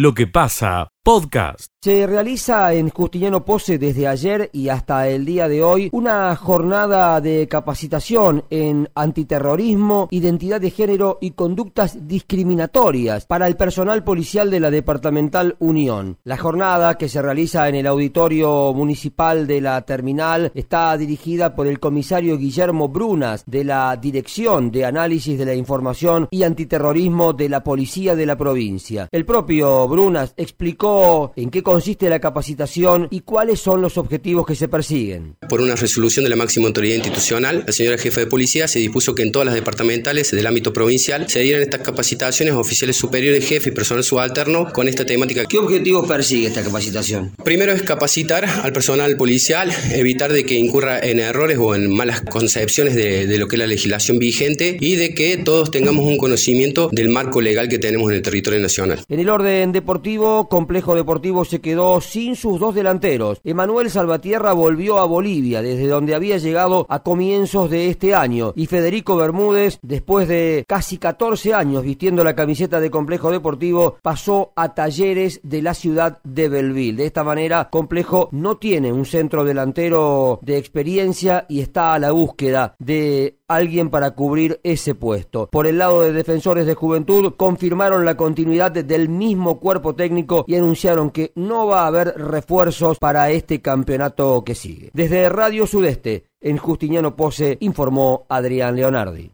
lo que pasa Podcast. Se realiza en Justiniano Pose desde ayer y hasta el día de hoy una jornada de capacitación en antiterrorismo, identidad de género y conductas discriminatorias para el personal policial de la Departamental Unión. La jornada que se realiza en el auditorio municipal de la terminal está dirigida por el comisario Guillermo Brunas de la Dirección de Análisis de la Información y Antiterrorismo de la Policía de la provincia. El propio Brunas explicó en qué consiste la capacitación y cuáles son los objetivos que se persiguen. Por una resolución de la máxima autoridad institucional, la señora jefa de policía se dispuso que en todas las departamentales del ámbito provincial se dieran estas capacitaciones a oficiales superiores, jefe y personal subalterno con esta temática. ¿Qué objetivos persigue esta capacitación? Primero es capacitar al personal policial, evitar de que incurra en errores o en malas concepciones de, de lo que es la legislación vigente y de que todos tengamos un conocimiento del marco legal que tenemos en el territorio nacional. En el orden deportivo, complejo Deportivo se quedó sin sus dos delanteros. Emanuel Salvatierra volvió a Bolivia, desde donde había llegado a comienzos de este año. Y Federico Bermúdez, después de casi 14 años vistiendo la camiseta de Complejo Deportivo, pasó a Talleres de la ciudad de Belville. De esta manera, Complejo no tiene un centro delantero de experiencia y está a la búsqueda de alguien para cubrir ese puesto. Por el lado de defensores de juventud, confirmaron la continuidad del mismo cuerpo técnico y anunciaron que no va a haber refuerzos para este campeonato que sigue. Desde Radio Sudeste, en Justiniano Pose, informó Adrián Leonardi.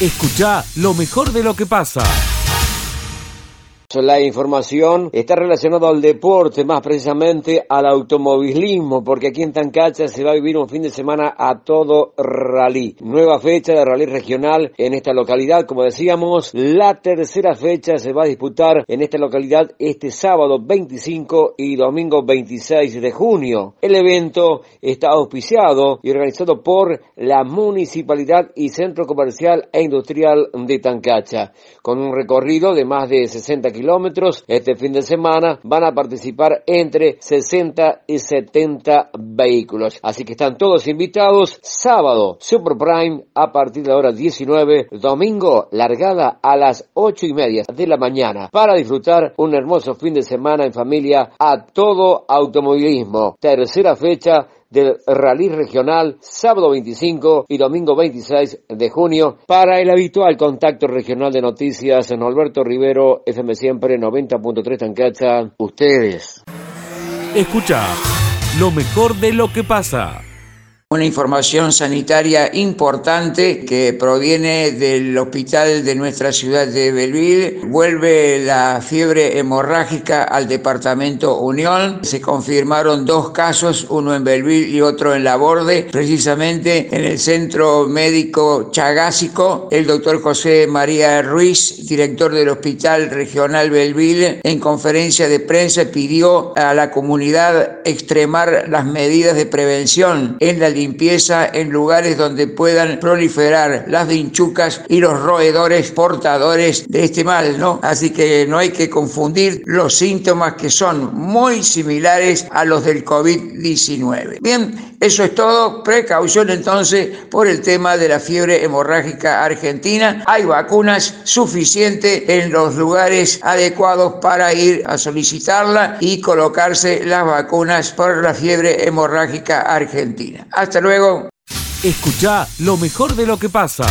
Escucha lo mejor de lo que pasa. La información está relacionada al deporte, más precisamente al automovilismo, porque aquí en Tancacha se va a vivir un fin de semana a todo rally. Nueva fecha de rally regional en esta localidad, como decíamos, la tercera fecha se va a disputar en esta localidad este sábado 25 y domingo 26 de junio. El evento está auspiciado y organizado por la Municipalidad y Centro Comercial e Industrial de Tancacha, con un recorrido de más de 60 kilómetros kilómetros. Este fin de semana van a participar entre 60 y 70 vehículos. Así que están todos invitados. Sábado, Super Prime a partir de la hora 19. Domingo, largada a las 8 y media de la mañana para disfrutar un hermoso fin de semana en familia a todo automovilismo. Tercera fecha del Rally Regional, sábado 25 y domingo 26 de junio, para el habitual contacto regional de noticias en Alberto Rivero, FM Siempre 90.3 Tancacha, ustedes. Escucha lo mejor de lo que pasa. Una información sanitaria importante que proviene del hospital de nuestra ciudad de Belville. Vuelve la fiebre hemorrágica al departamento Unión. Se confirmaron dos casos, uno en Belville y otro en La Borde, precisamente en el centro médico chagásico. El doctor José María Ruiz, director del Hospital Regional Belville, en conferencia de prensa pidió a la comunidad extremar las medidas de prevención en la limpieza en lugares donde puedan proliferar las vinchucas y los roedores portadores de este mal, ¿no? Así que no hay que confundir los síntomas que son muy similares a los del COVID-19. Bien, eso es todo. Precaución entonces por el tema de la fiebre hemorrágica argentina. Hay vacunas suficientes en los lugares adecuados para ir a solicitarla y colocarse las vacunas por la fiebre hemorrágica argentina. Luego. Escucha lo mejor de lo que pasa.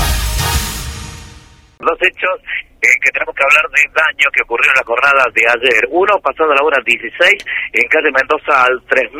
Dos hechos eh, que tenemos que hablar de daño que ocurrió en la jornada de ayer. Uno, pasado la hora 16, en calle Mendoza al 3000,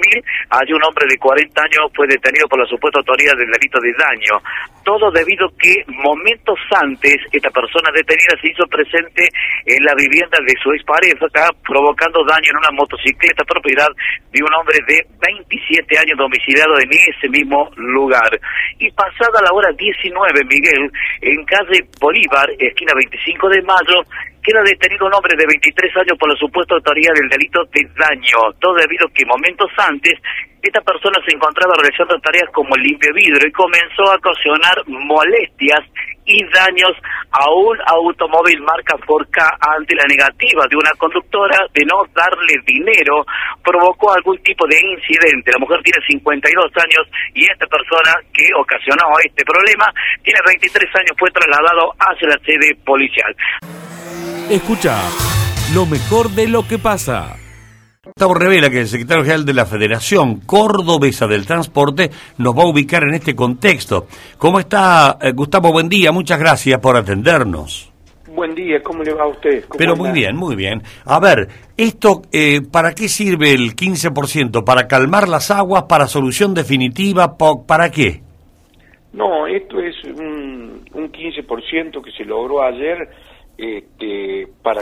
hay un hombre de 40 años fue detenido por la supuesta autoría del delito de daño. Todo debido que momentos antes esta persona detenida se hizo presente en la vivienda de su expareja, provocando daño en una motocicleta propiedad de un hombre de 27 años domiciliado en ese mismo lugar. Y pasada la hora 19, Miguel, en calle Bolívar, esquina 25 de mayo, queda detenido un hombre de 23 años por la supuesta autoría del delito de daño, todo debido a que momentos antes esta persona se encontraba realizando tareas como limpio vidrio y comenzó a ocasionar molestias y daños a un automóvil marca 4K ante la negativa de una conductora de no darle dinero, provocó algún tipo de incidente. La mujer tiene 52 años y esta persona que ocasionó este problema tiene 23 años, fue trasladado hacia la sede policial. Escucha lo mejor de lo que pasa. Gustavo revela que el secretario general de la Federación Cordobesa del Transporte nos va a ubicar en este contexto. ¿Cómo está, eh, Gustavo? Buen día, muchas gracias por atendernos. Buen día, ¿cómo le va a usted? Pero muy bien, muy bien. A ver, esto, eh, ¿para qué sirve el 15%? ¿Para calmar las aguas? ¿Para solución definitiva? ¿Para qué? No, esto es un, un 15% que se logró ayer este, para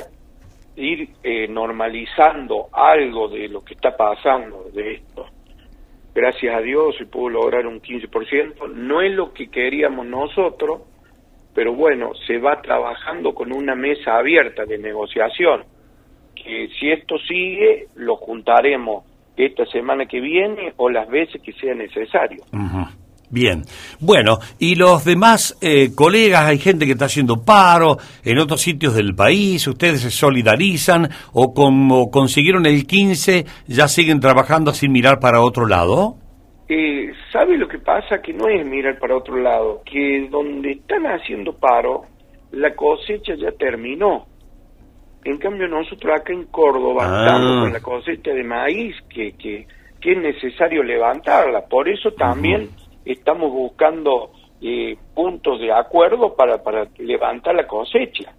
ir eh, normalizando algo de lo que está pasando de esto. Gracias a Dios se pudo lograr un 15%, no es lo que queríamos nosotros, pero bueno, se va trabajando con una mesa abierta de negociación, que si esto sigue, lo juntaremos esta semana que viene o las veces que sea necesario. Bien, bueno, y los demás eh, colegas, hay gente que está haciendo paro en otros sitios del país, ustedes se solidarizan o como consiguieron el 15, ya siguen trabajando sin mirar para otro lado? Eh, ¿Sabe lo que pasa? Que no es mirar para otro lado, que donde están haciendo paro, la cosecha ya terminó. En cambio nosotros acá en Córdoba ah. estamos con la cosecha de maíz que, que, que es necesario levantarla, por eso también estamos buscando eh, puntos de acuerdo para, para levantar la cosecha.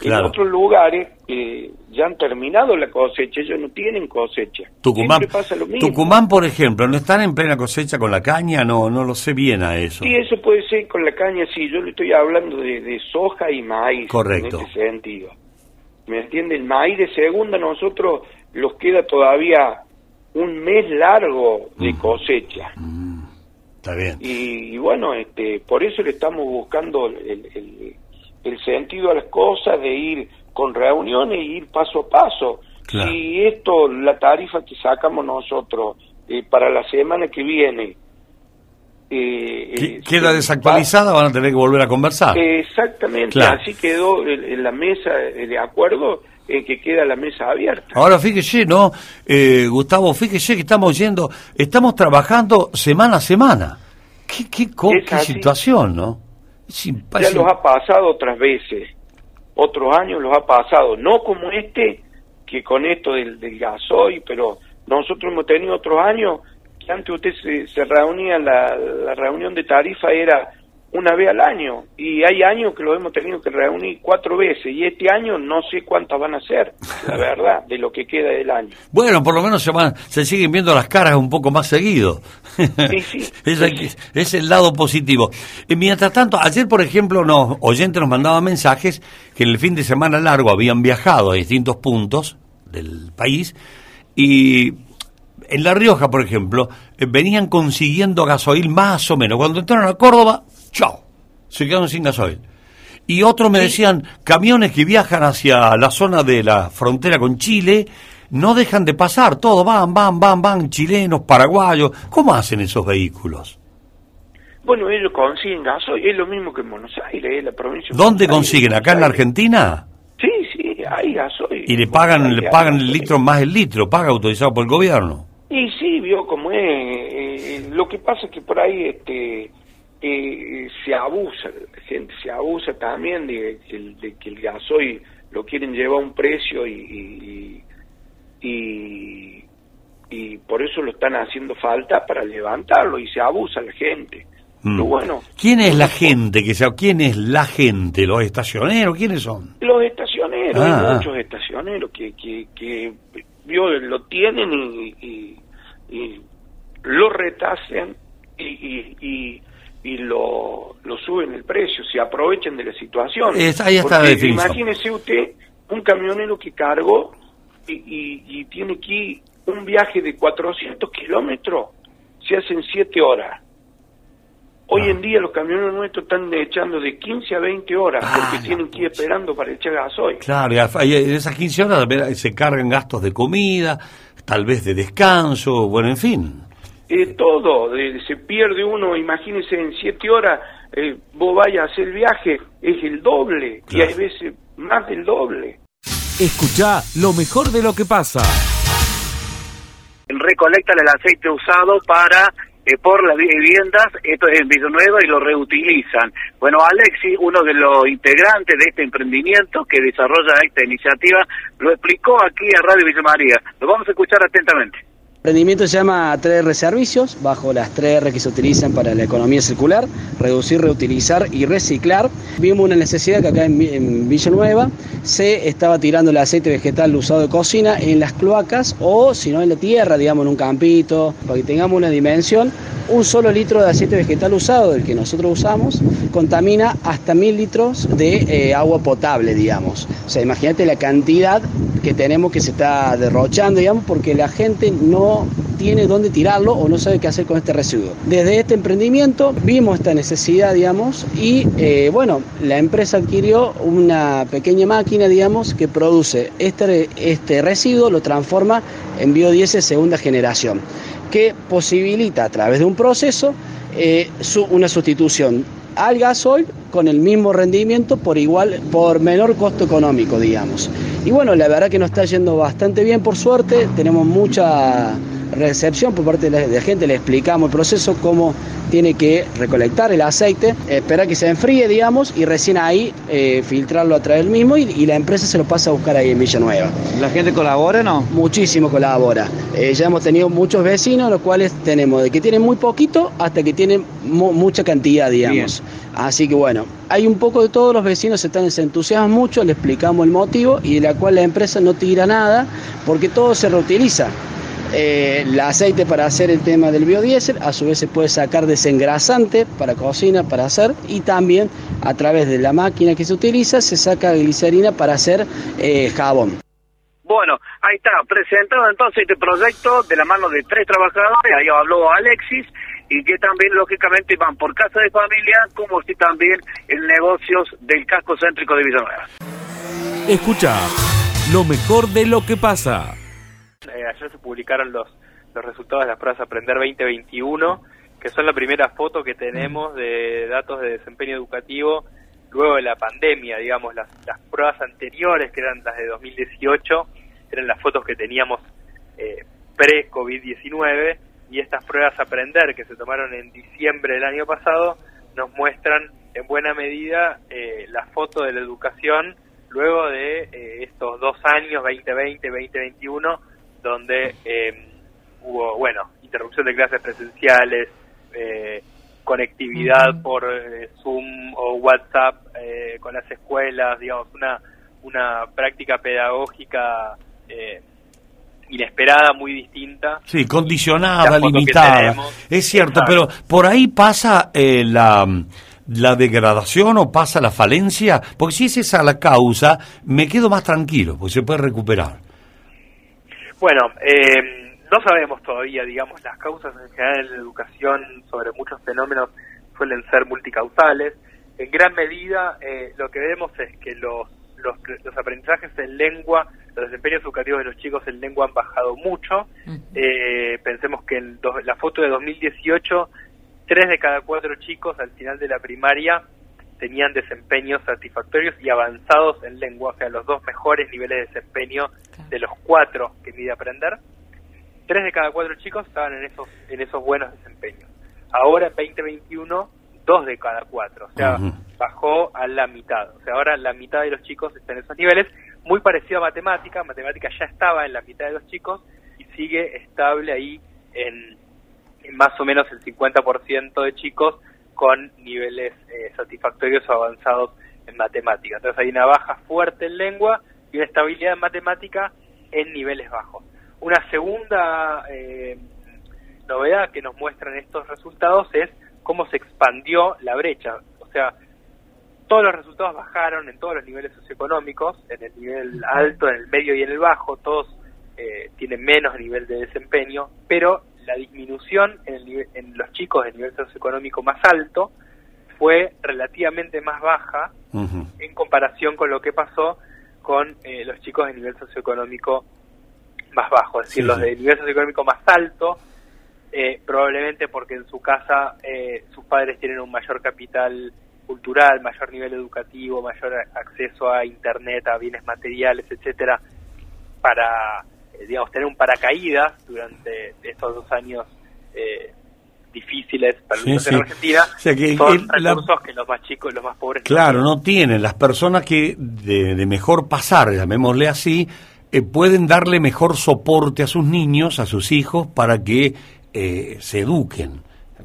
En otros lugares eh, ya han terminado la cosecha, ellos no tienen cosecha. Tucumán, pasa lo mismo. Tucumán, por ejemplo, ¿no están en plena cosecha con la caña? No no lo sé bien a eso. Sí, eso puede ser con la caña, sí. Yo le estoy hablando de, soja y maíz. Correcto. En ese sentido. ¿Me entiende? El maíz de segunda nosotros los queda todavía un mes largo de cosecha. Y, bueno, este, por eso le estamos buscando el, el, sentido a las cosas de ir con reuniones y ir paso a paso. Si esto, la tarifa que sacamos nosotros eh, para la semana que viene, eh, eh queda desactualizada, van a tener que volver a conversar. Exactamente, así quedó en, la mesa de acuerdo en que queda la mesa abierta. Ahora fíjese, ¿no? Eh, Gustavo, fíjese que estamos yendo, estamos trabajando semana a semana. Qué, qué, qué situación, ¿no? ya los ha pasado otras veces, otros años los ha pasado, no como este, que con esto del, del gasoil, pero nosotros hemos tenido otros años que antes usted se, se reunía, la, la reunión de tarifa era una vez al año y hay años que lo hemos tenido que reunir cuatro veces y este año no sé cuántas van a ser, la verdad, de lo que queda del año. Bueno, por lo menos se, van, se siguen viendo las caras un poco más seguido. Sí, sí. es, el lado positivo. Y mientras tanto, ayer, por ejemplo, nos, oyentes nos mandaban mensajes que en el fin de semana largo habían viajado a distintos puntos del país y en La Rioja, por ejemplo, eh, venían consiguiendo gasoil más o menos. Cuando entraron a Córdoba, chao, se quedaron sin gasoil. Y otros me decían, camiones que viajan hacia la zona de la frontera con Chile, no dejan de pasar, todo van, van, van, van, chilenos, paraguayos. ¿Cómo hacen esos vehículos? Bueno, ellos consiguen gasoil, es lo mismo que en Buenos Aires, la provincia. ¿Dónde consiguen? ¿Acá en la Argentina? Sí, sí, hay gasoil. Y le pagan, le pagan el litro más el litro, paga autorizado por el gobierno. Y sí, vio cómo es. Eh, eh, lo que pasa es que por ahí este eh, se abusa, la gente se abusa también de, que el gasoil lo quieren llevar a un precio y, y, y, por eso lo están haciendo falta para levantarlo y se abusa la gente. Mm. bueno, ¿Quién es la gente? que sea, ¿Quién es la gente? ¿Los estacioneros? ¿Quiénes son? Los estacioneros, hay ah. muchos estacioneros que, que, que lo tienen y, y, lo retasen y, y, y lo, lo suben el precio, se aprovechan de la situación. ahí está la Imagínese usted un camionero que cargó y, y, tiene aquí un viaje de 400 kilómetros, se hacen 7 horas. Hoy ah. en día los camioneros nuestros están echando de 15 a 20 horas porque ah, tienen que ir esperando para echar gasoil. Claro, y en esas 15 horas se cargan gastos de comida, tal vez de descanso, bueno, en fin. Eh, todo, se pierde uno, imagínese en 7 horas, eh, vos vayas a hacer el viaje, es el doble, y hay veces más del doble. Escucha lo mejor de lo que pasa. Recolectan el aceite usado para por las viviendas, esto es en Villanueva, y lo reutilizan. Bueno, Alexi, uno de los integrantes de este emprendimiento que desarrolla esta iniciativa, lo explicó aquí a Radio Villa María. Lo vamos a escuchar atentamente. El emprendimiento se llama 3R Servicios, bajo las 3R que se utilizan para la economía circular, reducir, reutilizar y reciclar. Vimos una necesidad que acá en, Villanueva se estaba tirando el aceite vegetal usado de cocina en las cloacas o si no en la tierra, digamos en un campito, para que tengamos una dimensión. Un solo litro de aceite vegetal usado, del que nosotros usamos, contamina hasta mil litros de eh, agua potable, digamos. O sea, imagínate la cantidad que tenemos que se está derrochando, digamos, porque la gente no tiene dónde tirarlo o no sabe qué hacer con este residuo. Desde este emprendimiento vimos esta necesidad, digamos, y eh, bueno, la empresa adquirió una pequeña máquina, digamos, que produce este, este residuo, lo transforma en biodiesel segunda generación, que posibilita a través de un proceso eh, una sustitución al gasoil con el mismo rendimiento por igual, por menor costo económico, digamos. Y bueno, la verdad que nos está yendo bastante bien por suerte, tenemos mucha recepción por parte de la, gente, le explicamos el proceso, cómo tiene que recolectar el aceite, esperar que se enfríe, digamos, y recién ahí eh, filtrarlo a través del mismo y, la empresa se lo pasa a buscar ahí en Villanueva. ¿La gente colabora o no? Muchísimo colabora. Eh, ya hemos tenido muchos vecinos, los cuales tenemos de que tienen muy poquito hasta que tienen mucha cantidad, digamos. Así que bueno, hay un poco de todos los vecinos se, están, se entusiasman mucho, le explicamos el motivo y de la cual la empresa no tira nada porque todo se reutiliza. Eh, el aceite para hacer el tema del biodiesel, a su vez se puede sacar desengrasante para cocina, para hacer, y también a través de la máquina que se utiliza se saca glicerina para hacer eh, jabón. Bueno, ahí está, presentado entonces este proyecto de la mano de tres trabajadores, ahí habló Alexis, y que también lógicamente van por casa de familia, como si también en negocios del casco céntrico de Villanueva. Escucha lo mejor de lo que pasa. Eh, ayer se publicaron los, los resultados de las pruebas Aprender 2021, que son la primera foto que tenemos de datos de desempeño educativo luego de la pandemia, digamos, las, las pruebas anteriores, que eran las de 2018, eran las fotos que teníamos eh, pre-COVID-19, y estas pruebas Aprender, que se tomaron en diciembre del año pasado, nos muestran en buena medida eh, la foto de la educación luego de estos dos años, 2020, 2021, donde eh, hubo, bueno, interrupción de clases presenciales, eh, conectividad por eh, Zoom o WhatsApp con las escuelas, digamos, una, una práctica pedagógica inesperada, muy distinta. Sí, condicionada, limitada. Es cierto, pero por ahí pasa la la degradación o pasa la falencia? Porque si es esa la causa, me quedo más tranquilo, porque se puede recuperar. Bueno, eh, no sabemos todavía, digamos, las causas en general en la educación sobre muchos fenómenos suelen ser multicausales. En gran medida, eh, lo que vemos es que los, los, los, aprendizajes en lengua, los desempeños educativos de los chicos en lengua han bajado mucho. Eh, pensemos que en la foto de 2018, tres de cada cuatro chicos al final de la primaria tenían desempeños satisfactorios y avanzados en lengua, o sea, los dos mejores niveles de desempeño de los cuatro que mide aprender. Tres de cada cuatro chicos estaban en esos, en esos buenos desempeños. Ahora, en 2021, dos de cada cuatro, o sea, bajó a la mitad. O sea, ahora la mitad de los chicos están en esos niveles, muy parecido a matemática. Matemática ya estaba en la mitad de los chicos y sigue estable ahí en, en más o menos el 50% de chicos con niveles eh, satisfactorios o avanzados en matemática. Entonces hay una baja fuerte en lengua y una estabilidad en matemática en niveles bajos. Una segunda eh, novedad que nos muestran estos resultados es cómo se expandió la brecha. O sea, todos los resultados bajaron en todos los niveles socioeconómicos, en el nivel alto, en el medio y en el bajo, todos eh, tienen menos nivel de desempeño, pero la disminución en, los chicos de nivel socioeconómico más alto fue relativamente más baja en comparación con lo que pasó con eh, los chicos de nivel socioeconómico más bajo, es decir, los de nivel socioeconómico más alto, eh, probablemente porque en su casa eh, sus padres tienen un mayor capital cultural, mayor nivel educativo, mayor acceso a internet, a bienes materiales, etcétera, para digamos, tener un paracaídas durante estos dos años eh, difíciles para Sí, la sí. en Argentina O sea que son el- la- recursos que los más chicos, los más pobres Claro, no tienen. Las personas que de, de mejor pasar, llamémosle así, eh, pueden darle mejor soporte a sus niños, a sus hijos, para que eh, se eduquen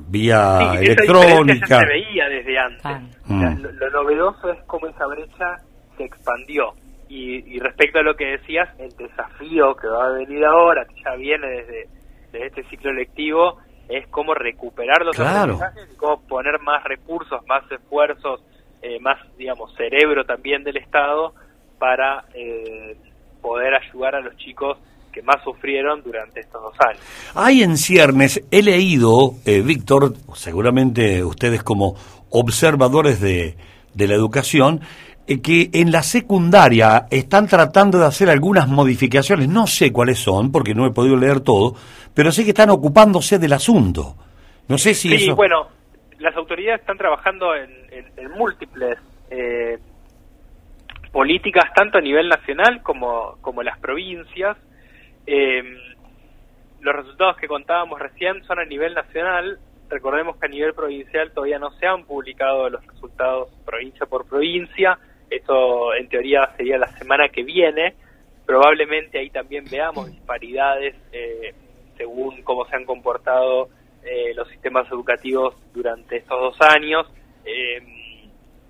vía Sí, esa electrónica. diferencia ya se veía desde antes. Mm. O sea, lo, lo novedoso es cómo esa brecha se expandió. Y, y respecto a lo que decías, el desafío que va a venir ahora, que ya viene desde, desde este ciclo lectivo, es cómo recuperar los Claro. aprendizajes y cómo poner más recursos, más esfuerzos, eh, más, digamos, cerebro también del Estado para eh, poder ayudar a los chicos que más sufrieron durante estos dos años. Hay en ciernes, he leído, eh, Víctor, seguramente ustedes como observadores de, de la educación, que en la secundaria están tratando de hacer algunas modificaciones, no sé cuáles son, porque no he podido leer todo, pero sé que están ocupándose del asunto. No sé si sí, eso... bueno, las autoridades están trabajando en, en- en múltiples eh, políticas, tanto a nivel nacional como, como las provincias. Eh, los resultados que contábamos recién son a nivel nacional. Recordemos que a nivel provincial todavía no se han publicado los resultados provincia por provincia. Eso en teoría sería la semana que viene. Probablemente ahí también veamos disparidades eh, según cómo se han comportado eh, los sistemas educativos durante estos dos años eh,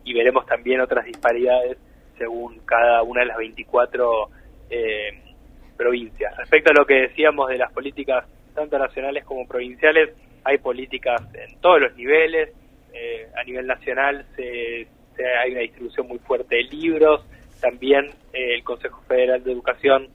y veremos también otras disparidades según cada una de las 24 eh, provincias. Respecto a lo que decíamos de las políticas tanto nacionales como provinciales, hay políticas en todos los niveles. Eh, a nivel nacional se- hay una distribución muy fuerte de libros. También eh, el Consejo Federal de Educación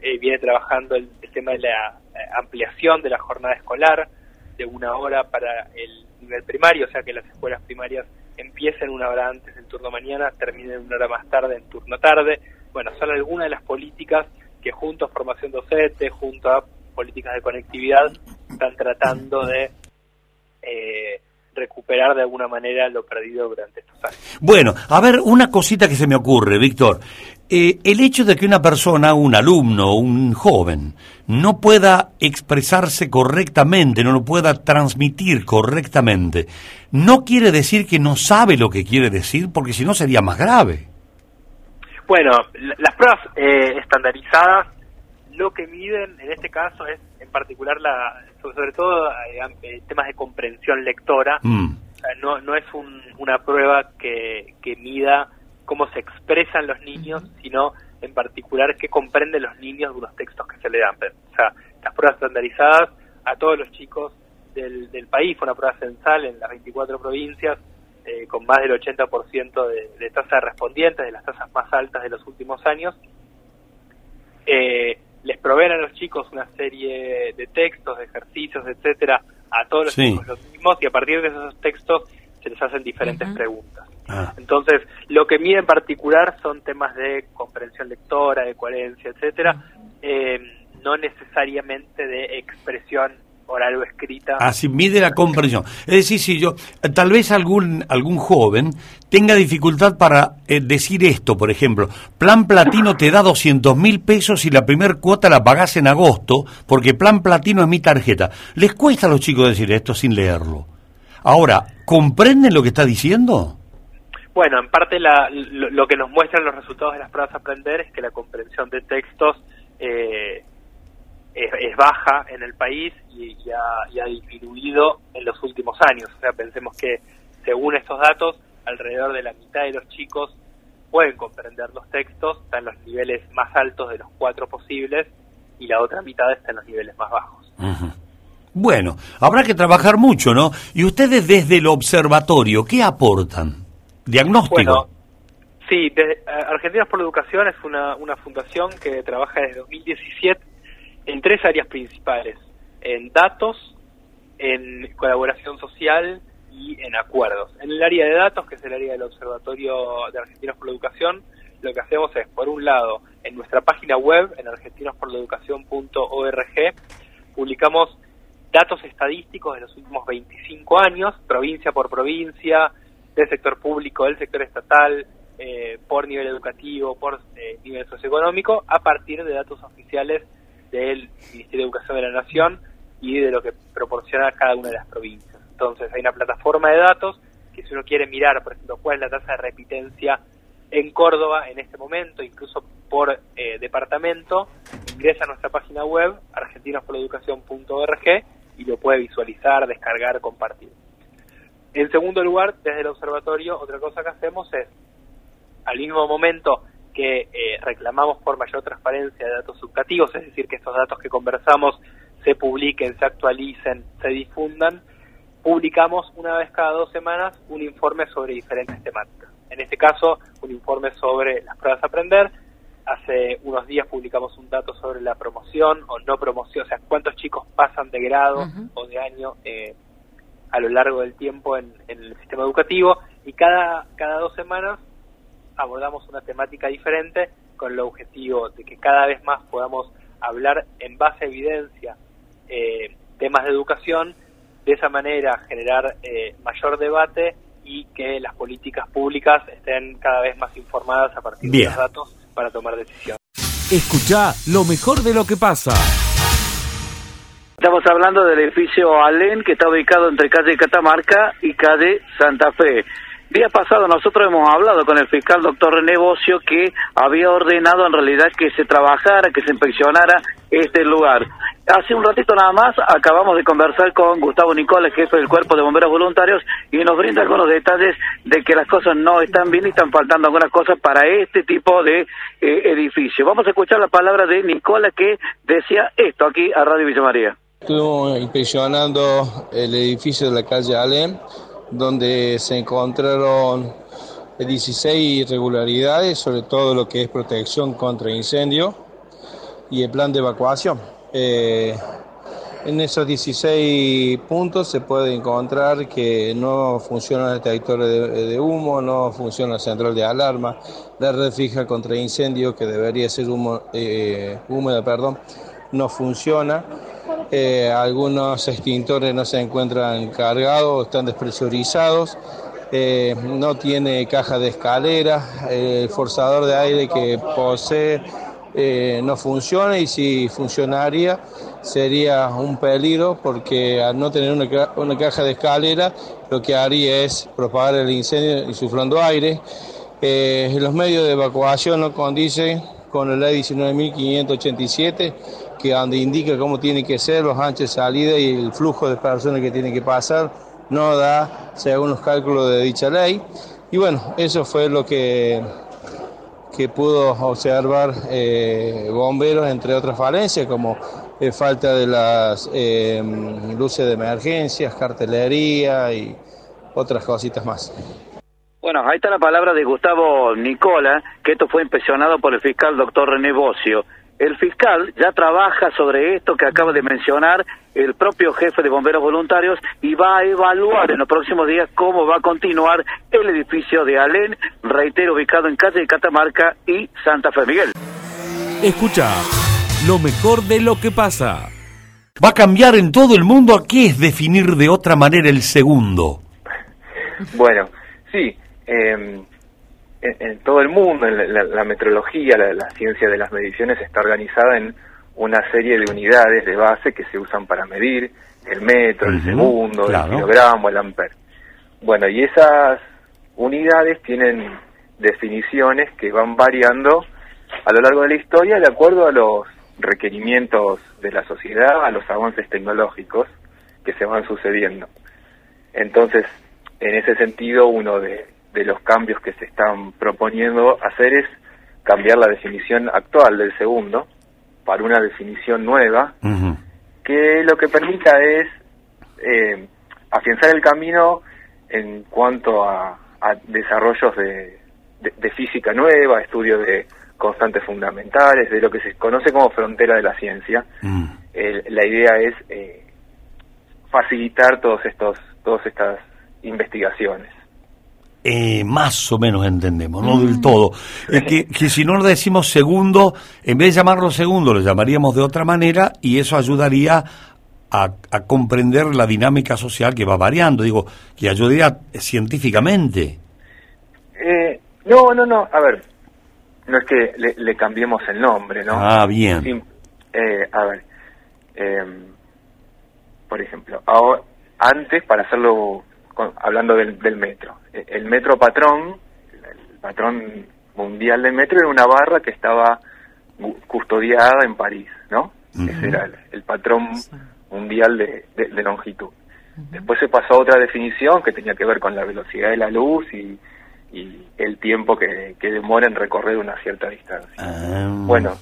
eh, viene trabajando el, el tema de la eh, ampliación de la jornada escolar de una hora para el nivel primario, o sea que las escuelas primarias empiecen una hora antes del turno mañana, terminen una hora más tarde en turno tarde. Bueno, son algunas de las políticas que junto a formación docente, junto a políticas de conectividad, están tratando de eh, recuperar de alguna manera lo perdido durante estos años. Bueno, a ver, una cosita que se me ocurre, Víctor. Eh, el hecho de que una persona, un alumno, un joven, no pueda expresarse correctamente, no lo pueda transmitir correctamente, no quiere decir que no sabe lo que quiere decir, porque si no sería más grave. Bueno, la- las pruebas eh, estandarizadas lo que miden en este caso es particular la sobre, sobre todo eh, eh, temas de comprensión lectora Mm. No no es un- una prueba que, que mida cómo se expresan los niños sino en particular qué comprenden los niños de los textos que se le dan o sea las pruebas estandarizadas a todos los chicos del, del país fue una prueba censal en las 24 provincias eh, con más del 80% de, de tasa de respondientes, de las tasas más altas de los últimos años. Eh, les proveen a los chicos una serie de textos, de ejercicios, etcétera, a todos los Sí. chicos los mismos y a partir de esos textos se les hacen diferentes preguntas. Ah, Entonces, lo que mide en particular son temas de comprensión lectora, de coherencia, etcétera, eh, no necesariamente de expresión oral o escrita. Así mide la comprensión. Es decir, si yo, tal vez algún, algún joven tenga dificultad para eh, decir esto, por ejemplo, Plan Platino te da 200 mil pesos y la primer cuota la pagás en agosto, porque Plan Platino es mi tarjeta. Les cuesta a los chicos decir esto sin leerlo. Ahora, ¿comprenden lo que está diciendo? Bueno, en parte la- lo, lo que nos muestran los resultados de las pruebas a aprender es que la comprensión de textos eh, es, es baja en el país y, y ha, y ha disminuido en los últimos años. O sea, pensemos que según estos datos, alrededor de la mitad de los chicos pueden comprender los textos, están en los niveles más altos de los cuatro posibles y la otra mitad está en los niveles más bajos. Bueno, habrá que trabajar mucho, ¿no? Y ustedes desde el observatorio, ¿qué aportan? Diagnóstico. Bueno, sí, desde- eh, Argentinos por la Educación es una, una fundación que trabaja desde 2017 en tres áreas principales, en datos, en colaboración social y en acuerdos. En el área de datos, que es el área del Observatorio de Argentinos por la Educación, lo que hacemos es, por un lado, en nuestra página web, en argentinosporlaeducación.org, publicamos datos estadísticos de los últimos 25 años, provincia por provincia, del sector público, del sector estatal, eh, por nivel educativo, por eh, nivel socioeconómico, a partir de datos oficiales del Ministerio de Educación de la Nación y de lo que proporciona cada una de las provincias. Entonces hay una plataforma de datos que si uno quiere mirar, por ejemplo, cuál es la tasa de repitencia en Córdoba en este momento, incluso por eh, departamento, ingresa a nuestra página web argentinosporoeducación.org y lo puede visualizar, descargar, compartir. En segundo lugar, desde el observatorio, otra cosa que hacemos es, al mismo momento que eh, reclamamos por mayor transparencia de datos educativos, es decir, que estos datos que conversamos se publiquen, se actualicen, se difundan, publicamos una vez cada dos semanas un informe sobre diferentes temáticas. En este caso, un informe sobre las pruebas a aprender. Hace unos días publicamos un dato sobre la promoción o no promoción, o sea, cuántos chicos pasan de grado o de año eh, a lo largo del tiempo en, el sistema educativo. Y cada, cada dos semanas abordamos una temática diferente con el objetivo de que cada vez más podamos hablar en base a evidencia eh, temas de educación, de esa manera generar eh, mayor debate y que las políticas públicas estén cada vez más informadas a partir de los datos para tomar decisiones. Escucha lo mejor de lo que pasa. Estamos hablando del edificio Alén que está ubicado entre calle Catamarca y calle Santa Fe. Día pasado nosotros hemos hablado con el fiscal doctor René que había ordenado en realidad que se trabajara, que se inspeccionara este lugar. Hace un ratito nada más acabamos de conversar con Gustavo Nicola, jefe del Cuerpo de Bomberos Voluntarios, y nos brinda algunos detalles de que las cosas no están bien y están faltando algunas cosas para este tipo de eh, edificio. Vamos a escuchar la palabra de Nicola que decía esto aquí a Radio Villa María. Estuvimos inspeccionando el edificio de la calle Alem donde se encontraron 16 irregularidades, sobre todo lo que es protección contra incendio y el plan de evacuación. Eh, en esos 16 puntos se puede encontrar que no funciona el detector de, humo, no funciona la central de alarma, la red fija contra incendio que debería ser humo, eh, húmeda, perdón, no funciona. Eh, algunos extintores no se encuentran cargados, están despresurizados. Eh, no tiene caja de escalera, el forzador de aire que posee eh, no funciona y si funcionaría sería un peligro porque al no tener una, caja de escalera lo que haría es propagar el incendio insuflando aire. los medios de evacuación no condicen con la ley 19.587 que donde indica cómo tiene que ser los anchos de salida y el flujo de personas que tiene que pasar, no da según los cálculos de dicha ley. Y bueno, eso fue lo que, que pudo observar eh, bomberos, entre otras falencias, como eh, falta de las eh, luces de emergencias, cartelería y otras cositas más. Bueno, ahí está la palabra de Gustavo Nicola, que esto fue impresionado por el fiscal doctor René Bocio. El fiscal ya trabaja sobre esto que acaba de mencionar el propio jefe de bomberos voluntarios y va a evaluar en los próximos días cómo va a continuar el edificio de Alén, reitero, ubicado en calle de Catamarca y Santa Fe Miguel. Escucha lo mejor de lo que pasa. Va a cambiar en todo el mundo. ¿Qué es definir de otra manera el segundo? Bueno, sí. Eh, en, todo el mundo, en la, metrología, la, ciencia de las mediciones está organizada en una serie de unidades de base que se usan para medir el metro, el segundo, el kilogramo, el amper. Bueno, y esas unidades tienen definiciones que van variando a lo largo de la historia de acuerdo a los requerimientos de la sociedad, a los avances tecnológicos que se van sucediendo. Entonces, en ese sentido, uno de, de los cambios que se están proponiendo hacer es cambiar la definición actual del segundo para una definición nueva que lo que permita es eh, afianzar el camino en cuanto a, desarrollos de, física nueva, estudios de constantes fundamentales, de lo que se conoce como frontera de la ciencia. Mm. la idea es eh, facilitar todos estos, todas estas investigaciones. Eh, más o menos entendemos, no del mm. todo. Es que, que, si no lo decimos segundo, en vez de llamarlo segundo, lo llamaríamos de otra manera y eso ayudaría a, comprender la dinámica social que va variando, digo, que ayudaría científicamente. Eh, no, no, no, a ver, no es que le, cambiemos el nombre, ¿no? Ah, bien. eh, a ver, eh, por ejemplo, ahora, antes para hacerlo hablando del, metro. E, el metro patrón, el patrón mundial del metro era una barra que estaba custodiada en París, ¿no? Ese era el, patrón mundial de, longitud. Después se pasó a otra definición que tenía que ver con la velocidad de la luz y, el tiempo que, demora en recorrer una cierta distancia. Ah. Bueno,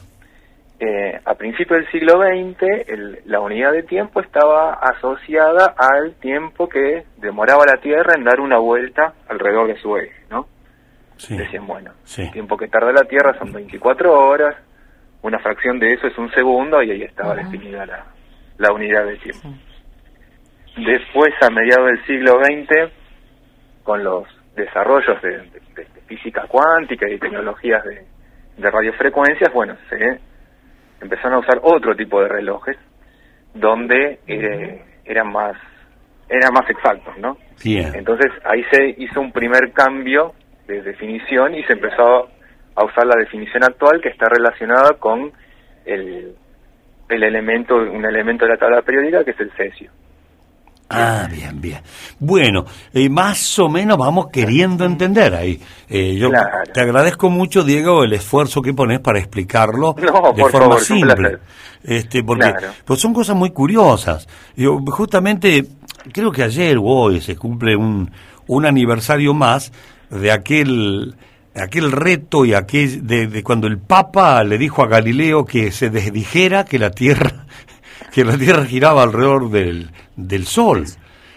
eh, a principios del siglo XX la unidad de tiempo estaba asociada al tiempo que demoraba la Tierra en dar una vuelta alrededor de su eje, ¿no? Decían, bueno, el tiempo que tarda la Tierra son 24 horas, una fracción de eso es un segundo y ahí estaba definida la, la unidad de tiempo. Después, a mediados del siglo XX, con los desarrollos de, física cuántica y tecnologías de, radiofrecuencias, bueno, se empezaron a usar otro tipo de relojes donde eh, eran más eran más exactos, ¿no? Entonces ahí se hizo un primer cambio de definición y se empezó a usar la definición actual que está relacionada con el, el elemento, un elemento de la tabla periódica que es el cesio. Ah, bien, bien. Bueno, eh, más o menos vamos queriendo entender ahí. Eh, yo te agradezco mucho, Diego, el esfuerzo que pones para explicarlo de forma simple. Este, porque pues son cosas muy curiosas. Yo justamente creo que ayer o hoy se cumple un, un aniversario más de aquel aquel reto y aquel de, cuando el Papa le dijo a Galileo que se desdijera que la Tierra que la Tierra giraba alrededor del, del Sol.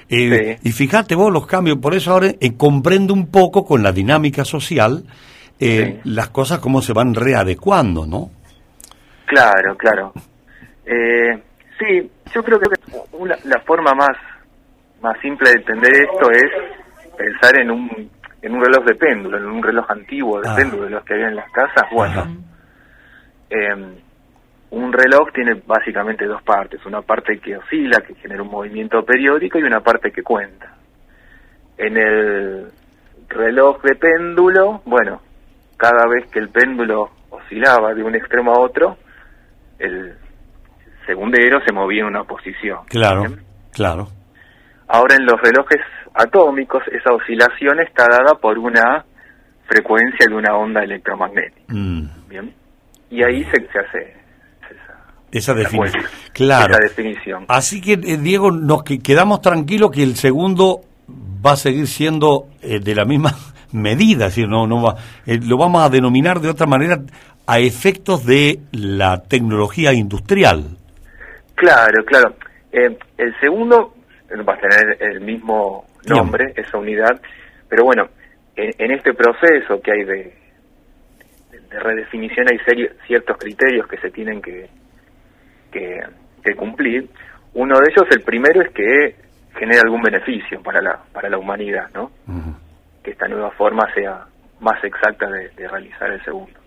Eh, y fíjate vos los cambios, por eso ahora eh, comprendo un poco con la dinámica social eh, las cosas cómo se van readecuando, ¿no? Claro, claro. sí, yo creo que la forma más, más simple de entender esto es pensar en un en un reloj de péndulo, en un reloj antiguo de ah. péndulo de los que había en las casas, bueno, eh, un reloj tiene básicamente dos partes, una parte que oscila, que genera un movimiento periódico y una parte que cuenta. En el reloj de péndulo, bueno, cada vez que el péndulo oscilaba de un extremo a otro, el segundero se movía en una posición. Claro, claro. Ahora en los relojes atómicos, esa oscilación está dada por una frecuencia de una onda electromagnética. Mm. ¿Bien? Y ahí se, hace esa, definición. Claro. Esa definición. Así que, eh, Diego, nos quedamos tranquilos que el segundo va a seguir siendo eh, de la misma medida, si no, no va, eh, lo vamos a denominar de otra manera a efectos de la tecnología industrial. Claro, claro. el segundo va a tener el mismo nombre, esa unidad, pero bueno, en, este proceso que hay de, de redefinición hay ciertos criterios que se tienen que, que, cumplir. Uno de ellos, el primero, es que genere algún beneficio para la, para la humanidad, ¿no? Que esta nueva forma sea más exacta de, realizar el segundo.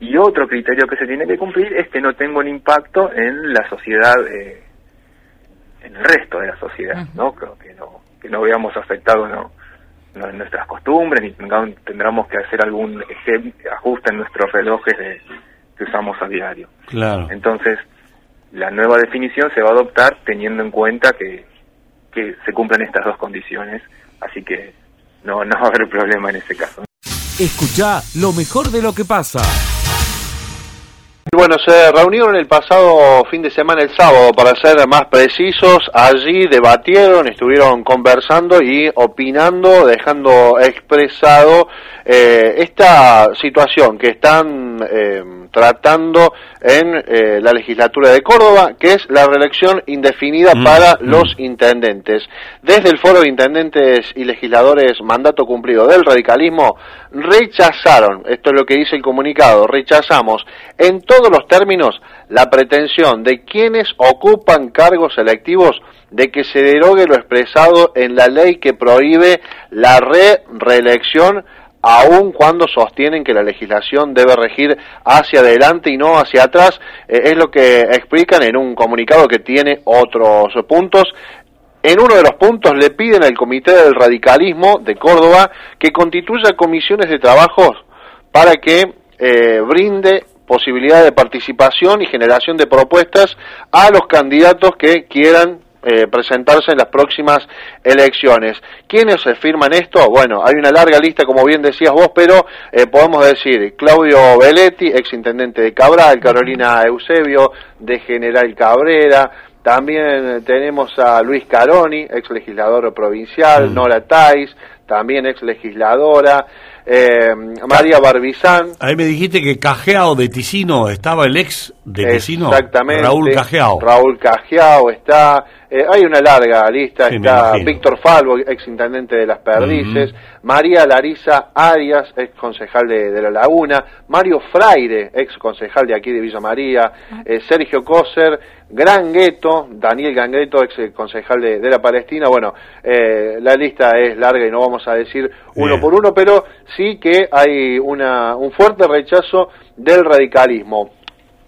Y otro criterio que se tiene que cumplir es que no tenga un impacto en la sociedad, eh, en el resto de la sociedad, ¿no? Que no, que no veamos afectado no, en nuestras costumbres, ni tendremos que hacer algún ajuste en nuestros relojes que usamos a diario. Claro. Entonces, la nueva definición se va a adoptar teniendo en cuenta que, que se cumplen estas dos condiciones, así que no, no va a haber problema en ese caso. Escucha lo mejor de lo que pasa. Bueno, se reunieron el pasado fin de semana, el sábado, para ser más precisos. Allí debatieron, estuvieron conversando y opinando, dejando expresado eh, esta situación que están eh, tratando en eh, la legislatura de Córdoba, que es la reelección indefinida mm, para mm. los intendentes. Desde el Foro de Intendentes y Legisladores Mandato Cumplido del Radicalismo, rechazaron, esto es lo que dice el comunicado, rechazamos en todos los términos la pretensión de quienes ocupan cargos electivos de que se derogue lo expresado en la ley que prohíbe la re-reelección aun cuando sostienen que la legislación debe regir hacia adelante y no hacia atrás, eh, es lo que explican en un comunicado que tiene otros puntos. En uno de los puntos le piden al Comité del Radicalismo de Córdoba que constituya comisiones de trabajo para que eh, brinde posibilidad de participación y generación de propuestas a los candidatos que quieran eh, presentarse en las próximas elecciones. ¿Quiénes se firman esto? Bueno, hay una larga lista, como bien decías vos, pero eh, podemos decir Claudio Belletti, ex intendente de Cabral, Carolina Eusebio, de General Cabrera, también tenemos a Luis Caroni, ex legislador provincial, Nora Tais, también ex legisladora, eh, María Barbizán. Ahí me dijiste que Cajeao de Ticino estaba el ex de Ticino. Exactamente. Raúl Cajeao. Raúl Cajeao está. Eh, hay una larga lista. Sí, está. Víctor Falvo, ex intendente de Las Perdices. María Larisa Arias, ex concejal de, de La Laguna. Mario Fraire, ex concejal de aquí de Villa María. eh, Sergio Coser. Gran Gueto, Daniel Gangreto, ex eh, concejal de, de la Palestina. Bueno, eh, la lista es larga y no vamos a decir uno Bien. por uno, pero sí que hay una, un fuerte rechazo del radicalismo.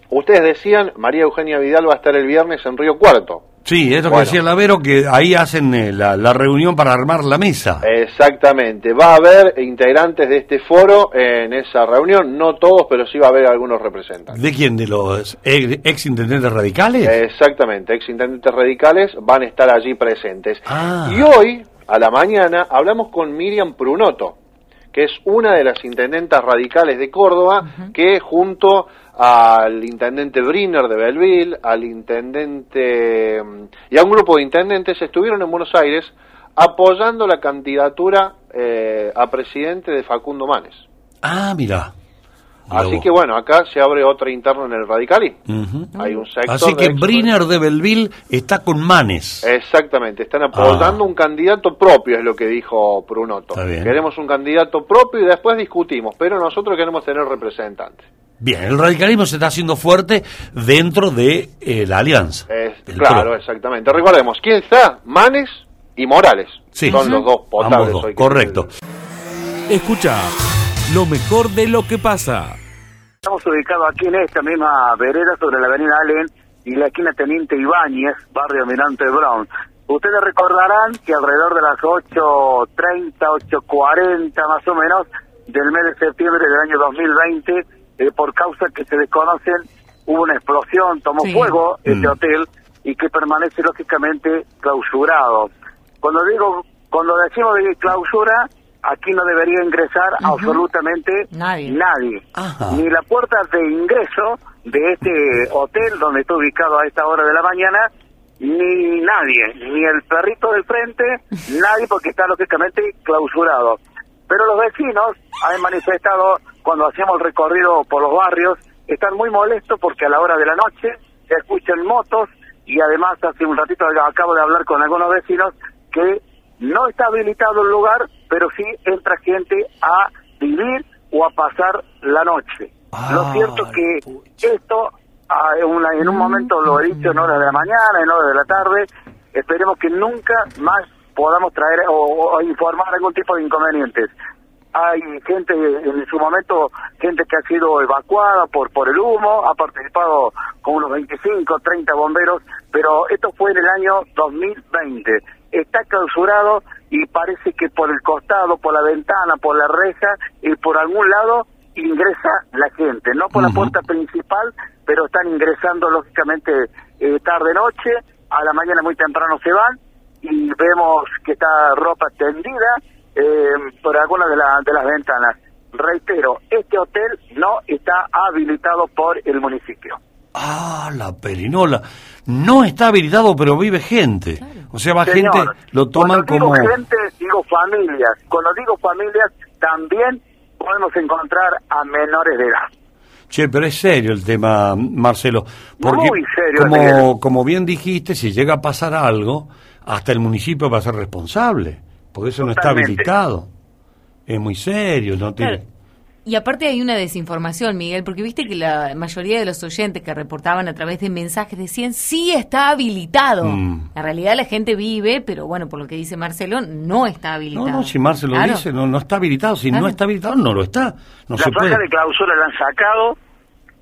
Ustedes decían, María Eugenia Vidal va a estar el viernes en Río Cuarto. Sí, es lo que decía Lavero, que ahí hacen eh, la, la reunión para armar la mesa. Exactamente, va a haber integrantes de este foro en esa reunión, no todos, pero sí va a haber algunos representantes. ¿De quién? ¿De los ex, ex intendentes radicales? Exactamente, ex intendentes radicales van a estar allí presentes. Ah. Y hoy, a la mañana, hablamos con Miriam Prunoto, que es una de las intendentas radicales de Córdoba, que junto al intendente Briner de Belville, al intendente mm, y a un grupo de intendentes estuvieron en Buenos Aires apoyando la candidatura eh, a presidente de Facundo Manes. Ah, mira. Así que bueno, acá se abre otra interna en el radicalismo. Hay un sector Así que de Briner de Belville está con Manes. Exactamente, están apoyando un candidato propio, es lo que dijo Prunoto. Queremos un candidato propio y después discutimos, pero nosotros queremos tener representantes. Bien, el radicalismo se está haciendo fuerte dentro de eh, la alianza. Es- El claro, PRO. exactamente. Recordemos, ¿quién está? Manes y Morales. Sí. Son los dos potables. Ambos dos, hoy que- correcto. Escucha lo mejor de lo que pasa. Estamos ubicados aquí en esta misma vereda sobre la avenida Allen y la esquina Teniente Ibáñez, barrio Mirante Brown. Ustedes recordarán que alrededor de las 8.30, 8.40 más o menos del mes de septiembre del año 2020, eh, por causas que se desconocen, hubo una explosión, tomó Sí. fuego este Mm. hotel y que permanece lógicamente clausurado. Cuando digo, cuando decimos de clausura, aquí no debería ingresar absolutamente Nadie. nadie. Ni la puerta de ingreso de este hotel donde está ubicado a esta hora de la mañana, ni nadie, ni el perrito del frente, nadie porque está lógicamente clausurado. Pero los vecinos han manifestado cuando hacíamos el recorrido por los barrios, están muy molestos porque a la hora de la noche se escuchan motos y además hace un ratito acabo de hablar con algunos vecinos que no está habilitado el lugar, pero sí entra gente a vivir o a pasar la noche. Lo cierto que esto ah, en, una- en un momento lo he dicho en horas de la mañana, en horas de la tarde, esperemos que nunca más podamos traer o, o informar algún tipo de inconvenientes. Hay gente, en su momento, gente que ha sido evacuada por, por el humo, ha participado con unos 25, 30 bomberos, pero esto fue en el año 2020. Está clausurado y parece que por el costado, por la ventana, por la reja y por algún lado ingresa la gente, no por la puerta principal, pero están ingresando lógicamente eh, tarde-noche, a la mañana muy temprano se van y vemos que está ropa tendida eh, por alguna de, la- de las ventanas. Reitero, este hotel no está habilitado por el municipio. Ah, la perinola. No está habilitado, pero vive gente. O sea, va Señor, gente, lo toman cuando como... digo gente, digo familias. Cuando digo familias, también podemos encontrar a menores de edad. Che, pero es serio el tema, Marcelo. Porque, Muy serio, como, como bien dijiste, si llega a pasar algo, hasta el municipio va a ser responsable. Porque eso no está habilitado. Es muy serio, no tiene... Claro. Y aparte hay una desinformación, Miguel, porque viste que la mayoría de los oyentes que reportaban a través de mensajes decían, sí está habilitado. Mm. En realidad la gente vive, pero bueno, por lo que dice Marcelo, no está habilitado. No, no, si Marcelo Claro. dice, no, no está habilitado. Si Claro. no está habilitado, no lo está. No la se placa puede. de clausura la han sacado.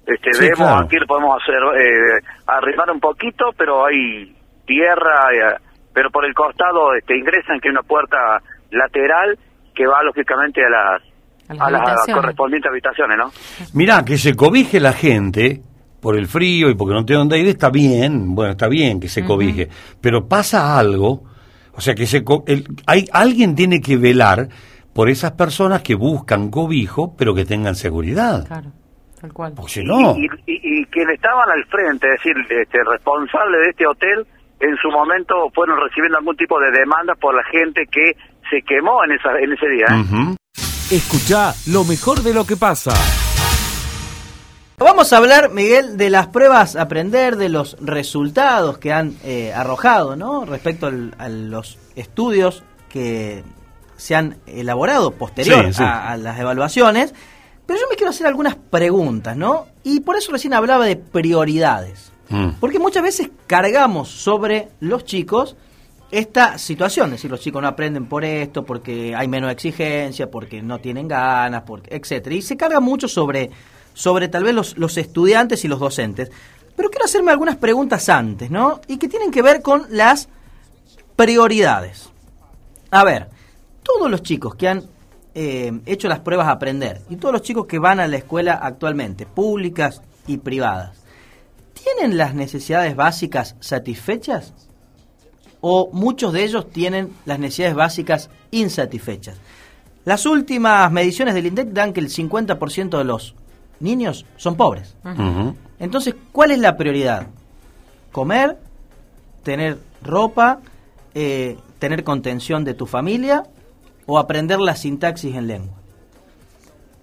Este, Sí, vemos claro. aquí le podemos hacer eh, arrimar un poquito, pero hay tierra, eh, pero por el costado este, ingresan que hay una puerta lateral que va lógicamente a las A las a las habitaciones. correspondientes habitaciones, ¿no? Mirá, que se cobije la gente por el frío y porque no tiene dónde ir, está bien, bueno, está bien que se cobije, pero pasa algo, o sea que se hay alguien tiene que velar por esas personas que buscan cobijo, pero que tengan seguridad. Claro, tal cual. Porque no. Y, y, quienes estaban al frente, es decir, este, responsable de este hotel, en su momento fueron recibiendo algún tipo de demandas por la gente que se quemó en, esa, en ese día. ¿eh? Escucha lo mejor de lo que pasa. Vamos a hablar, Miguel, de las pruebas a aprender, de los resultados que han eh, arrojado, ¿no? Respecto a los estudios que se han elaborado posterior A, las evaluaciones. Pero yo me quiero hacer algunas preguntas, ¿no? Y por eso recién hablaba de prioridades. Mm. Porque muchas veces cargamos sobre los chicos esta situación, es decir, los chicos no aprenden por esto, porque hay menos exigencia, porque no tienen ganas, porque, etcétera. Y se carga mucho sobre sobre tal vez los, los estudiantes y los docentes. Pero quiero hacerme algunas preguntas antes, ¿no? Y que tienen que ver con las prioridades. A ver, todos los chicos que han eh, hecho las pruebas a aprender y todos los chicos que van a la escuela actualmente, públicas y privadas, ¿tienen las necesidades básicas satisfechas? ¿O muchos de ellos tienen las necesidades básicas insatisfechas? Las últimas mediciones del INDEC dan que el 50% de los niños son pobres. Entonces, ¿cuál es la prioridad? Comer, tener ropa, eh, tener contención de tu familia o aprender la sintaxis en lengua.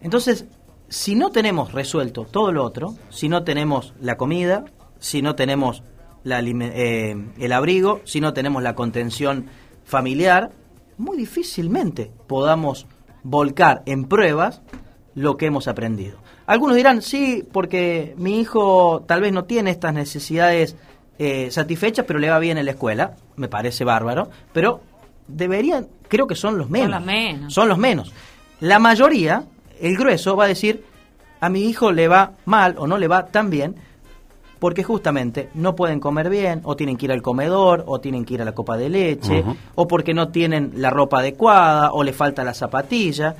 Entonces, si no tenemos resuelto todo lo otro, si no tenemos la comida, si no tenemos la, eh, el abrigo, si no tenemos la contención familiar, muy difícilmente podamos volcar en pruebas lo que hemos aprendido. Algunos dirán, sí, porque mi hijo tal vez no tiene estas necesidades eh, satisfechas, pero le va bien en la escuela, me parece bárbaro, pero deberían, creo que son los menos. Son los menos. Son los menos. La mayoría, el grueso, va a decir, a mi hijo le va mal o no le va tan bien, porque justamente no pueden comer bien, o tienen que ir al comedor, o tienen que ir a la copa de leche, o porque no tienen la ropa adecuada, o le falta la zapatilla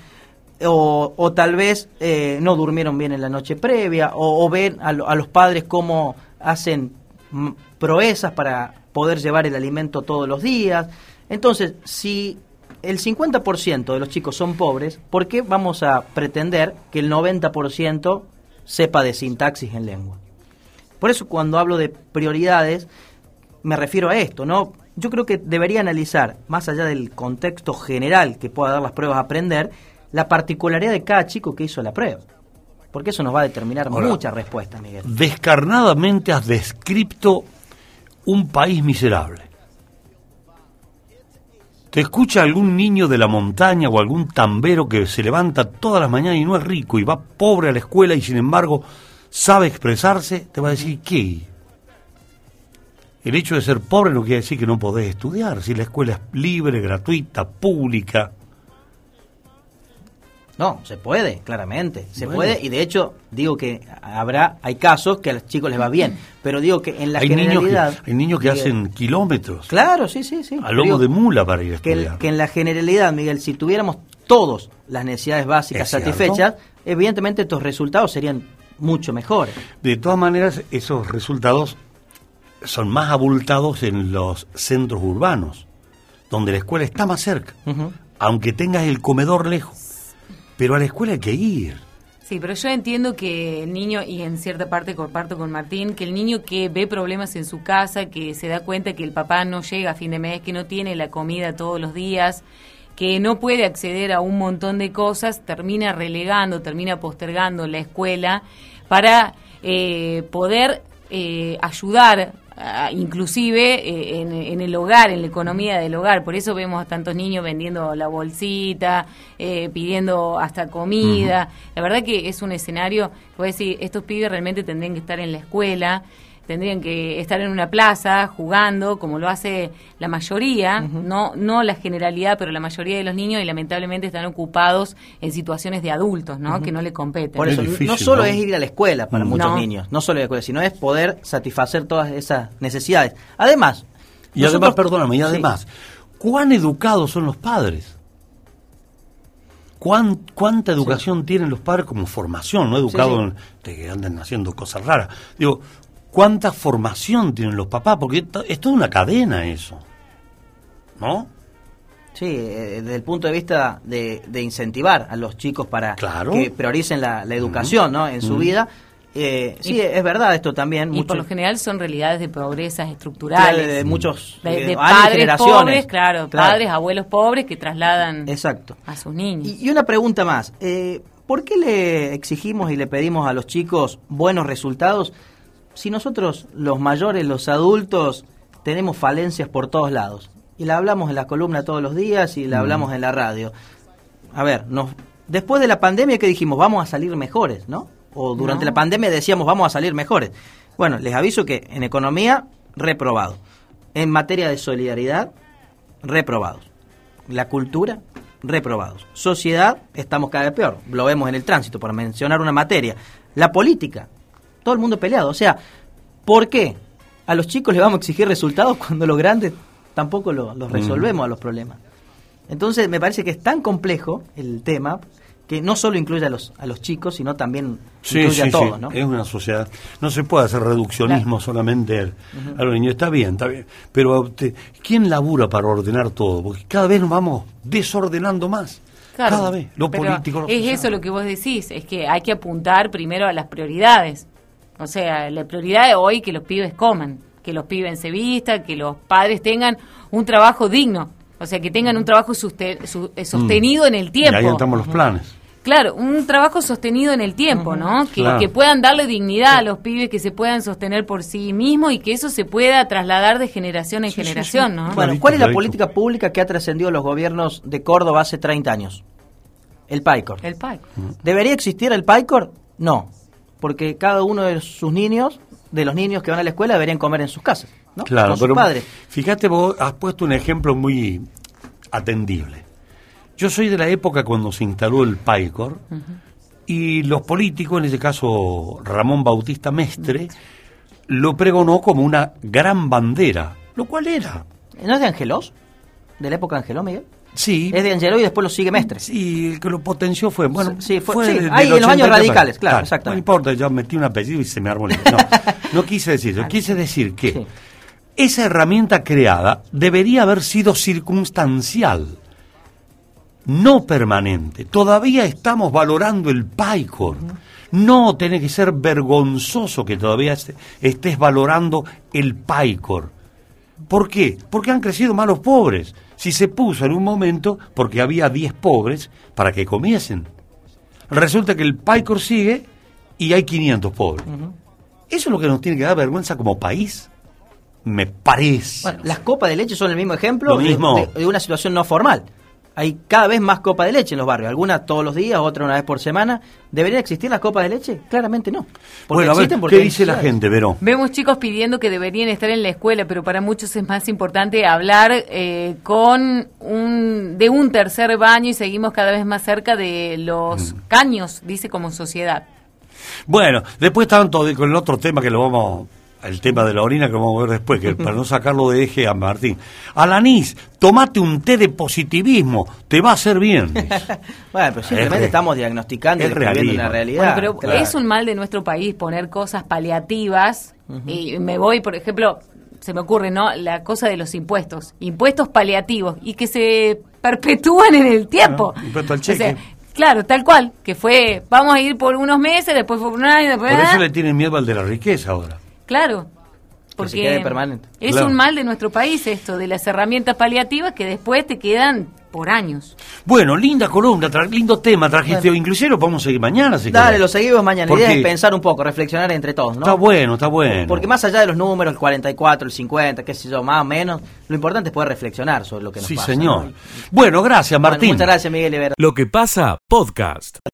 o, tal vez eh, no durmieron bien en la noche previa, o, ven a, los padres cómo hacen proezas para poder llevar el alimento todos los días. Entonces, si el 50% de los chicos son pobres, ¿por qué vamos a pretender que el 90% sepa de sintaxis en lengua? Por eso cuando hablo de prioridades, me refiero a esto, ¿no? Yo creo que debería analizar, más allá del contexto general que pueda dar las pruebas a aprender, la particularidad de cada chico que hizo la prueba. Porque eso nos va a determinar muchas respuestas, Miguel. Descarnadamente has descrito un país miserable. Te escucha algún niño de la montaña o algún tambero que se levanta todas las mañanas y no es rico y va pobre a la escuela y sin embargo sabe expresarse, te va a decir, ¿qué? El hecho de ser pobre no quiere decir que no podés estudiar, si la escuela es libre, gratuita, pública. No, se puede, claramente, se puede y de hecho digo que habrá, hay casos que a los chicos les va bien, pero digo que en la generalidad... hay niños que hacen kilómetros. Claro, sí, sí, sí. A lomo de mula para ir a que, que en la generalidad, Miguel, si tuviéramos todos las necesidades básicas satisfechas, evidentemente estos resultados serían mucho mejores. De todas maneras, esos resultados son más abultados en los centros urbanos, donde la escuela está más cerca, aunque tengas el comedor lejos pero a la escuela hay que ir. Sí, pero yo entiendo que el niño, y en cierta parte comparto con Martín, que el niño que ve problemas en su casa, que se da cuenta que el papá no llega a fin de mes, que no tiene la comida todos los días, que no puede acceder a un montón de cosas, termina relegando, termina postergando la escuela para eh, poder eh, ayudar inclusive eh, en, el hogar, en la economía del hogar. Por eso vemos a tantos niños vendiendo la bolsita, eh, pidiendo hasta comida. La verdad que es un escenario, voy a decir, estos pibes realmente tendrían que estar en la escuela tendrían que estar en una plaza jugando, como lo hace la mayoría, no, no la generalidad, pero la mayoría de los niños y lamentablemente están ocupados en situaciones de adultos, ¿no? Que no le competen. Por eso, no solo es ir a la escuela para muchos niños, no solo ir a la escuela, sino es poder satisfacer todas esas necesidades. Además... Y además, perdóname, y además, ¿cuán educados son los padres? ¿cuán- ¿cuánta educación tienen los padres como formación? No educados en- de que anden haciendo cosas raras. Digo, ¿cuánta formación tienen los papás? Porque esto- es toda una cadena eso. ¿No? Sí, eh, desde el punto de vista de, de incentivar a los chicos para Claro. que prioricen la, la educación ¿no? en su vida. Eh, sí, Y- es verdad esto también. Y mucho- por lo general son realidades de pobrezas estructurales. de, de muchos De, eh, de padres pobres, claro, Claro. padres, abuelos pobres que trasladan Exacto. a sus niños. Y, y una pregunta más. Eh, ¿Por qué le exigimos y le pedimos a los chicos buenos resultados si nosotros, los mayores, los adultos, tenemos falencias por todos lados? Y la hablamos en la columna todos los días y la Mm. hablamos en la radio. A ver, nos, después de la pandemia, ¿qué dijimos? Vamos a salir mejores, ¿no? O durante No. la pandemia decíamos vamos a salir mejores. Bueno, les aviso que en economía, reprobado. En materia de solidaridad, reprobados. La cultura, reprobados. Sociedad, estamos cada vez peor. Lo vemos en el tránsito, para mencionar una materia. La política, todo el mundo peleado. O sea, ¿por qué a los chicos les vamos a exigir resultados cuando los grandes tampoco lo- los Mm. resolvemos a los problemas? Entonces, me parece que es tan complejo el tema que no solo incluye a los, a los chicos, sino también Sí, incluye sí, a todos, sí. ¿no? Es una sociedad. No se puede hacer reduccionismo solamente al- a los niños. Está bien, está bien. Pero te- ¿quién labura para ordenar todo? Porque cada vez nos vamos desordenando más. Claro, cada vez. Lo político, lo Es social. eso lo que vos decís, es que hay que apuntar primero a las prioridades. O sea, la prioridad de hoy que los pibes coman, que los pibes se vistan, que los padres tengan un trabajo digno. O sea, que tengan un trabajo su- eh, sostenido en el tiempo. Mm. Y ahí estamos los planes. Claro, un trabajo sostenido en el tiempo, ¿no? Que, Claro. que puedan darle dignidad a los pibes, que se puedan sostener por sí mismos y que eso se pueda trasladar de generación en generación, ¿no? Bueno, ¿cuál es la política pública que ha trascendido los gobiernos de Córdoba hace 30 años? El PAICOR. El PAC. ¿Debería existir el PAICOR? No, porque cada uno de sus niños, de los niños que van a la escuela, deberían comer en sus casas, ¿no? Claro, Con sus pero padres. fíjate, vos has puesto un ejemplo muy atendible. Yo soy de la época cuando se instaló el PAICOR y los políticos, en ese caso Ramón Bautista Mestre, lo pregonó como una gran bandera, lo cual era. ¿No es de Angelos? ¿De la época de Angeló, Miguel? Sí. Es de Angeló y después lo sigue Mestre. Sí, el que lo potenció fue, bueno, sí, fue, sí, de- del ahí en los años 80 radicales, claro, No exactamente. importa, yo metí un apellido y se me armó el... No, no quise decir eso, quise decir que esa herramienta creada debería haber sido circunstancial, no permanente. Todavía estamos valorando el PAICOR. No tiene que ser vergonzoso que todavía est- estés valorando el PAICOR. ¿Por qué? Porque han crecido más los pobres. Si se puso en un momento porque había 10 pobres para que comiesen. Resulta que el PAICOR sigue y hay 500 pobres. Eso es lo que nos tiene que dar vergüenza como país. Me parece. Bueno, las copas de leche son el mismo ejemplo Lo de- mismo. De, de una situación no formal. Hay cada vez más copas de leche en los barrios, algunas todos los días, otra una vez por semana. ¿Deberían existir las copas de leche? Claramente no. Porque bueno, a ver, existen porque ¿qué dice la gente, Verón? Vemos chicos pidiendo que deberían estar en la escuela, pero para muchos es más importante hablar eh, con un de un tercer baño y seguimos cada vez más cerca de los Mm. caños, dice como sociedad. Bueno, después tanto con el otro tema que lo vamos, el tema de la orina que vamos a ver después, que para no sacarlo de eje a Martín. Alanís, tomate un té de positivismo, te va a hacer bien. Bueno, pero simplemente estamos diagnosticando y es describiendo una Bueno, realidad. pero Claro. es un mal de nuestro país poner cosas paliativas y me voy, por ejemplo, se me ocurre, ¿no? La cosa de los impuestos, impuestos paliativos y que se perpetúan en el tiempo. Claro, impuesto al O sea, cheque. claro, tal cual, que fue, vamos a ir por unos meses, después por un año, después... Por eso le tienen miedo al de la riqueza ahora. Claro. se Porque quede permanente. es Claro. un mal de nuestro país esto, de las herramientas paliativas que después te quedan por años. Bueno, linda columna, tra- lindo tema trajiste hoy. Inclusive lo podemos seguir mañana. Si Dale, querés. lo seguimos mañana. La idea Porque es pensar un poco, reflexionar entre todos, ¿no? Está bueno, está bueno. Porque más allá de los números, el 44, el 50, qué sé yo, más o menos, lo importante es poder reflexionar sobre lo que nos Sí, pasa. señor. ¿no? Bueno, gracias, Bueno, Martín. muchas gracias, Miguel Ibero. Lo que pasa, podcast.